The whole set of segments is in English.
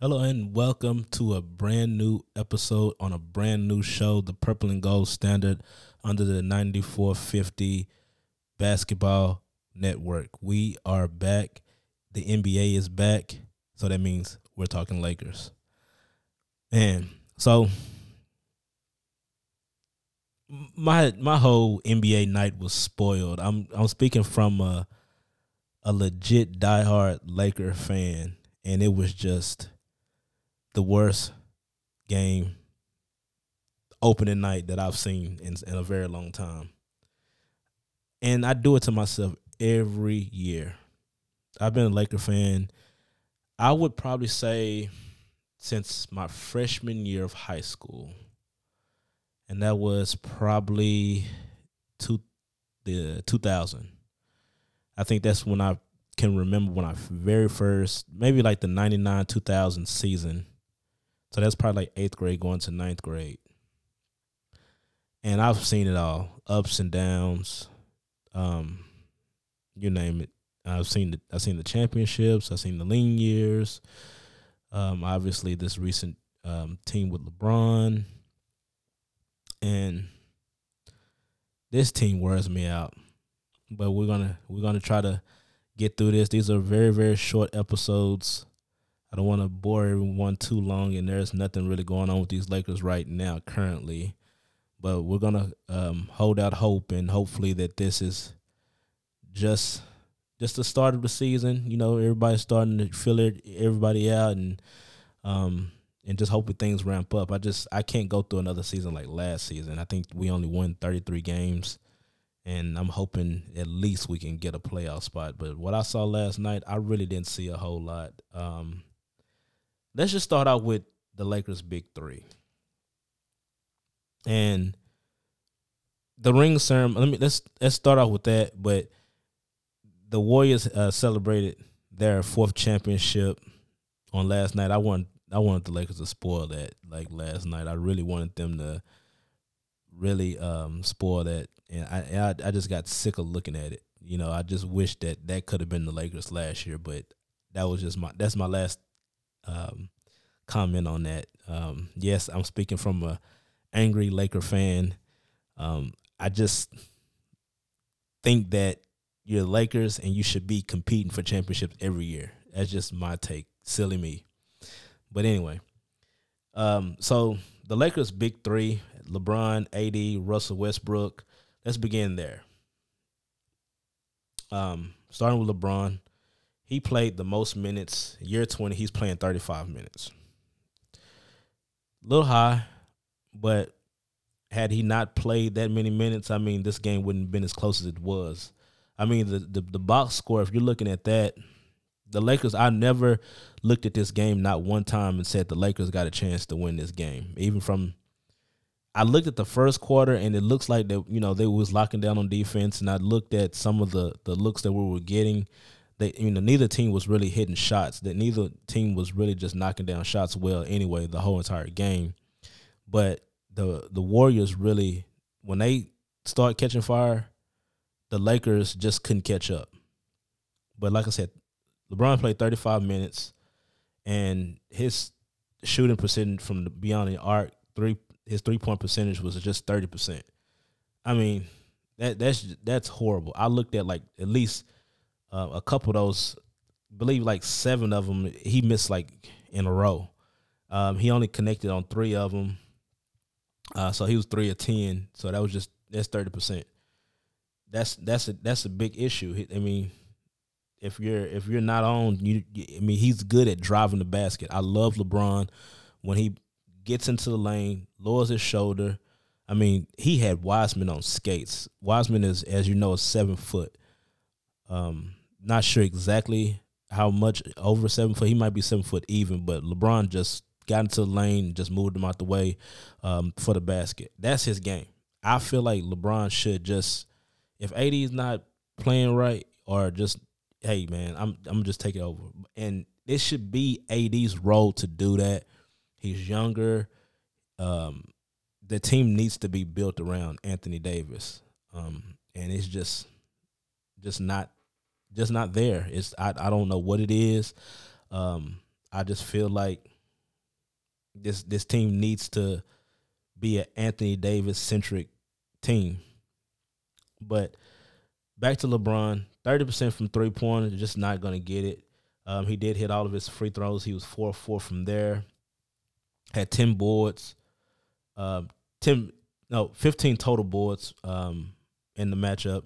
Hello and welcome to a brand new episode on a brand new show, the Purple and Gold Standard under the 9450 Basketball Network. We are back. The NBA is back. So that means we're talking Lakers. And so my my whole NBA night was spoiled. I'm I'm speaking from a a legit diehard Laker fan and it was just the worst game opening night that I've seen in, in a very long time. And I do it to myself every year. I've been a Laker fan. I would probably say since my freshman year of high school. And that was probably two the 2000. I think that's when I can remember when I very first maybe like the 99 2000 season so that's probably like eighth grade going to ninth grade. And I've seen it all, ups and downs, um, you name it. I've seen the I've seen the championships, I've seen the lean years. Um, obviously this recent um, team with LeBron. And this team wears me out. But we're gonna we're gonna try to get through this. These are very, very short episodes. I don't want to bore everyone too long, and there's nothing really going on with these Lakers right now currently. But we're gonna um, hold out hope, and hopefully that this is just just the start of the season. You know, everybody's starting to fill it, everybody out, and um, and just hoping things ramp up. I just I can't go through another season like last season. I think we only won 33 games, and I'm hoping at least we can get a playoff spot. But what I saw last night, I really didn't see a whole lot. Um, let's just start out with the Lakers' big three. And the ring ceremony. Let me let's let's start off with that. But the Warriors uh, celebrated their fourth championship on last night. I want I wanted the Lakers to spoil that like last night. I really wanted them to really um, spoil that, and I, I I just got sick of looking at it. You know, I just wish that that could have been the Lakers last year, but that was just my that's my last um, comment on that. Um, yes, I'm speaking from a angry Laker fan. Um, I just think that you're Lakers and you should be competing for championships every year. That's just my take. Silly me. But anyway, um, so the Lakers' big three: LeBron, AD, Russell Westbrook. Let's begin there. Um, starting with LeBron, he played the most minutes. Year 20, he's playing 35 minutes. Little high, but had he not played that many minutes, I mean, this game wouldn't have been as close as it was. I mean, the, the, the box score, if you're looking at that, the Lakers, I never looked at this game not one time and said the Lakers got a chance to win this game. Even from I looked at the first quarter and it looks like that, you know, they was locking down on defense and I looked at some of the the looks that we were getting they you know neither team was really hitting shots. That neither team was really just knocking down shots well anyway the whole entire game. But the the Warriors really when they start catching fire, the Lakers just couldn't catch up. But like I said, LeBron played 35 minutes and his shooting percentage from beyond the arc, three his three point percentage was just 30%. I mean, that that's that's horrible. I looked at like at least uh, a couple of those, believe like seven of them, he missed like in a row. Um, he only connected on three of them, uh, so he was three of ten. So that was just that's thirty percent. That's that's a that's a big issue. I mean, if you're if you're not on, you, I mean, he's good at driving the basket. I love LeBron when he gets into the lane, lowers his shoulder. I mean, he had Wiseman on skates. Wiseman is, as you know, seven foot. Um, not sure exactly how much over seven foot. He might be seven foot even, but LeBron just got into the lane, just moved him out the way um, for the basket. That's his game. I feel like LeBron should just, if AD is not playing right, or just, hey man, I'm I'm just take it over, and it should be AD's role to do that. He's younger. Um, the team needs to be built around Anthony Davis, um, and it's just just not just not there. It's I I don't know what it is. Um, I just feel like this this team needs to be an Anthony Davis centric team. But back to LeBron, thirty percent from three point, just not gonna get it. Um, he did hit all of his free throws. He was four four from there. Had ten boards, um, ten no fifteen total boards um, in the matchup.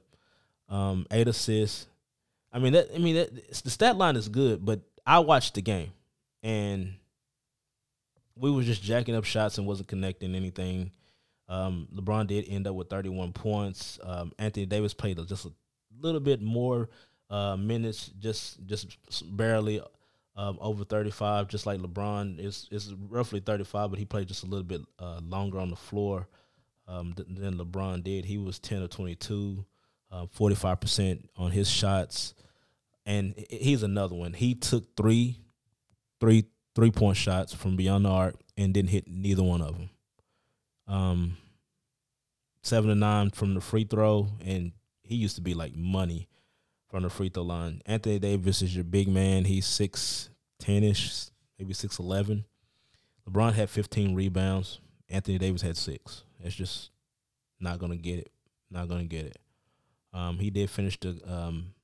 Um, eight assists. I mean that. I mean that, the stat line is good, but I watched the game and we was just jacking up shots and wasn't connecting anything. Um, LeBron did end up with 31 points. Um, Anthony Davis played just a little bit more uh, minutes, just just barely um, over 35, just like LeBron. is is roughly 35, but he played just a little bit uh, longer on the floor um, th- than LeBron did. He was 10 or 22, uh, 45% on his shots. And he's another one. He took three, three three point shots from beyond the arc and didn't hit neither one of them. Um, seven to nine from the free throw, and he used to be like money from the free throw line. Anthony Davis is your big man. He's six ten ish, maybe six eleven. LeBron had fifteen rebounds. Anthony Davis had six. It's just not gonna get it. Not gonna get it. Um, he did finish the um,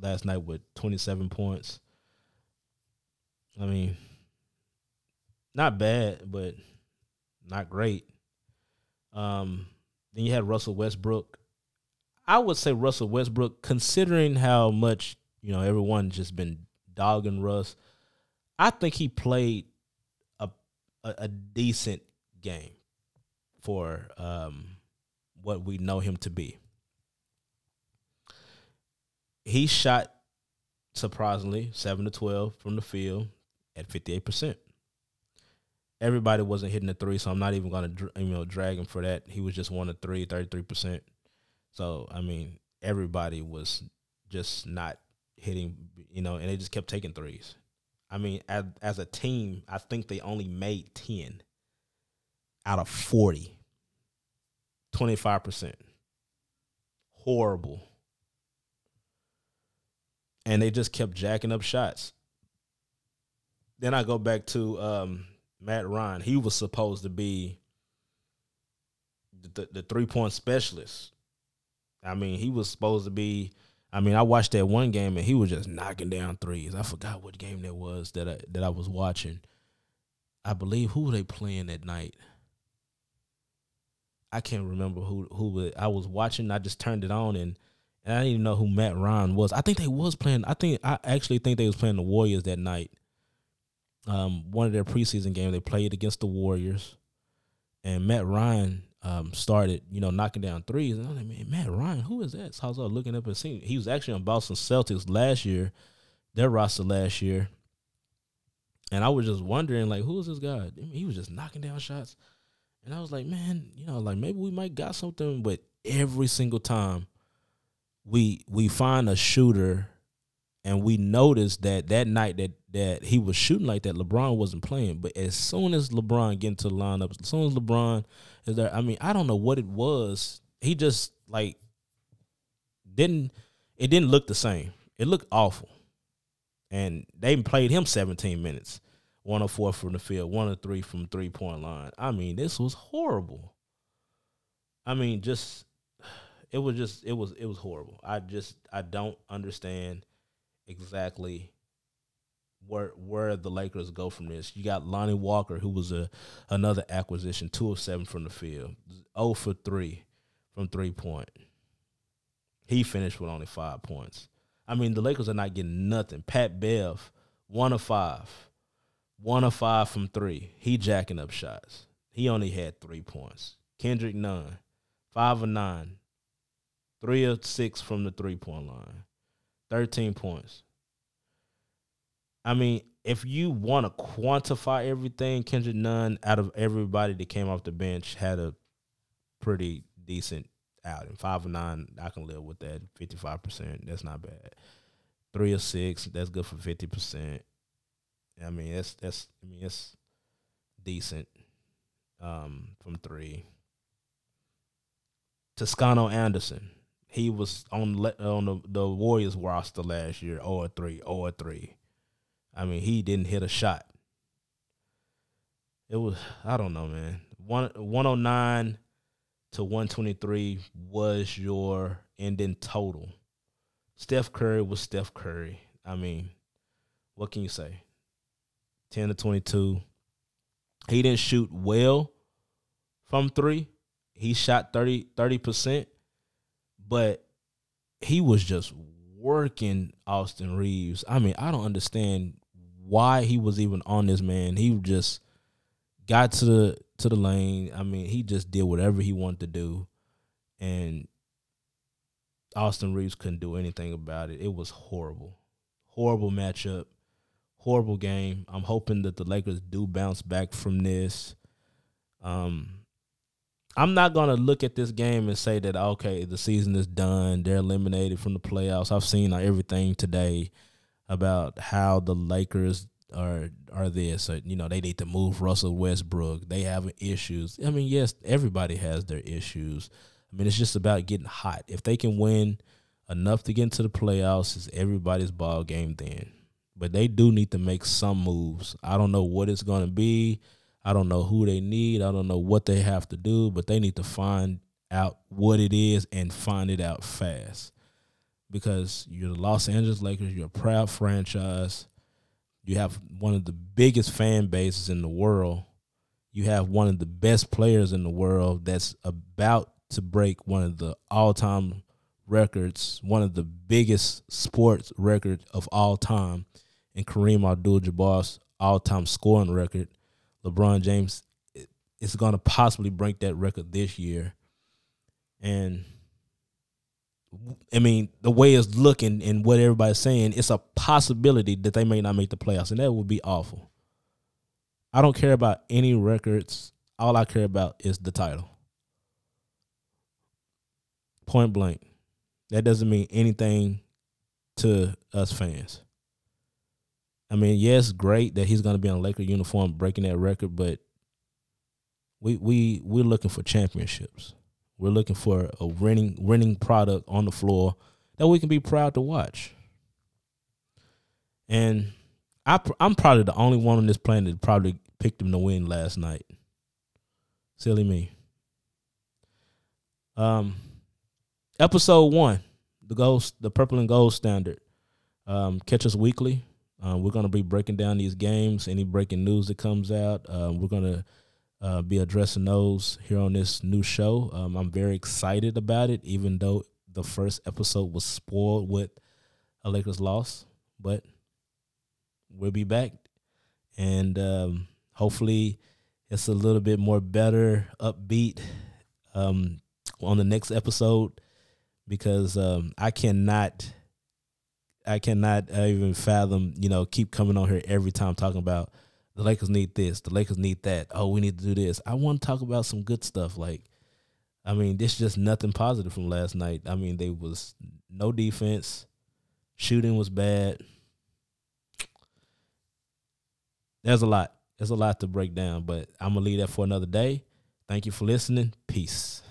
last night with twenty seven points. I mean, not bad, but not great. Um, then you had Russell Westbrook. I would say Russell Westbrook, considering how much you know everyone just been dogging Russ, I think he played a a, a decent game for um, what we know him to be. He shot surprisingly seven to twelve from the field, at 58%. Everybody wasn't hitting the three, so I'm not even to you know drag him for that. He was just one of three, 33%. So, I mean, everybody was just not hitting, you know, and they just kept taking threes. I mean, as, as a team, I think they only made 10 out of 40. 25%. Horrible. And they just kept jacking up shots then I go back to um, Matt Ryan. He was supposed to be the, the three point specialist. I mean, he was supposed to be. I mean, I watched that one game and he was just knocking down threes. I forgot what game that was that I, that I was watching. I believe who were they playing that night. I can't remember who who I was watching. I just turned it on and, and I didn't even know who Matt Ryan was. I think they was playing. I think I actually think they was playing the Warriors that night um, one of their preseason games, they played against the Warriors, and Matt Ryan um, started, you know, knocking down threes. And I'm like, man, Matt Ryan, who is that? So I was looking up and seeing he was actually on Boston Celtics last year, their roster last year. And I was just wondering, like, who is this guy? I mean, he was just knocking down shots. And I was like, man, you know, like maybe we might got something, but every single time we we find a shooter and we noticed that that night that that he was shooting like that, LeBron wasn't playing. But as soon as LeBron get into the lineup, as soon as LeBron is there, I mean, I don't know what it was. He just like didn't it didn't look the same. It looked awful. And they played him 17 minutes. 104 from the field, 103 from three point line. I mean, this was horrible. I mean, just it was just it was it was horrible. I just I don't understand exactly where where the Lakers go from this. You got Lonnie Walker, who was a another acquisition, two of seven from the field, zero oh for three from three point. He finished with only five points. I mean, the Lakers are not getting nothing. Pat Bev, one of five, one of five from three. He jacking up shots. He only had three points. Kendrick Nunn, five of nine, three of six from the three point line. 13 points. I mean, if you want to quantify everything, Kendrick Nunn, out of everybody that came off the bench, had a pretty decent outing. Five of nine, I can live with that. Fifty five percent, that's not bad. Three or six, that's good for fifty percent. I mean, that's that's I mean, it's decent. Um, from three. Toscano Anderson, he was on on the, the Warriors roster last year, 0 3, 0 3. I mean, he didn't hit a shot. It was I don't know, man. One one hundred nine to one twenty three was your ending total. Steph Curry was Steph Curry. I mean, what can you say? Ten to twenty two. He didn't shoot well from three. He shot 30 30 percent, but he was just working Austin Reaves. I mean, I don't understand why he was even on this man. He just got to the to the lane. I mean, he just did whatever he wanted to do, and Austin Reaves couldn't do anything about it. It was horrible, horrible matchup, horrible game. I'm hoping that the Lakers do bounce back from this. Um, I'm not gonna look at this game and say that okay, the season is done. They're eliminated from the playoffs. I've seen like, everything today about how the Lakers are are this. You know, they need to move Russell Westbrook. They have issues. I mean, yes, everybody has their issues. I mean, it's just about getting hot. If they can win enough to get into the playoffs, it's everybody's ball game then. But they do need to make some moves. I don't know what it's going to be. I don't know who they need. I don't know what they have to do, but they need to find out what it is and find it out fast. Because you're the Los Angeles Lakers, you're a proud franchise. You have one of the biggest fan bases in the world. You have one of the best players in the world that's about to break one of the all-time records, one of the biggest sports records of all time, and Kareem Abdul-Jabbar's all-time scoring record LeBron James is going to possibly break that record this year. And I mean, the way it's looking and what everybody's saying, it's a possibility that they may not make the playoffs, and that would be awful. I don't care about any records. All I care about is the title. Point blank. That doesn't mean anything to us fans. I mean, yes, great that he's going to be in a Laker uniform breaking that record, but we we we're looking for championships. We're looking for a winning winning product on the floor that we can be proud to watch. And I I'm probably the only one on this planet that probably picked him to win last night. Silly me. Um, episode one, the ghost, the purple and gold standard. Um, catch us weekly um, we're going to be breaking down these games, any breaking news that comes out. Um, we're going to uh, be addressing those here on this new show. Um, I'm very excited about it, even though the first episode was spoiled with a Lakers loss. But we'll be back, and um, hopefully, it's a little bit more better, upbeat um, on the next episode because um, I cannot I cannot uh, even fathom, you know, keep coming on here every time talking about the Lakers need this, the Lakers need that. Oh, we need to do this. I want to talk about some good stuff. Like, I mean, this just nothing positive from last night. I mean, there was no defense, shooting was bad. There's a lot. There's a lot to break down, but I'm gonna leave that for another day. Thank you for listening. Peace.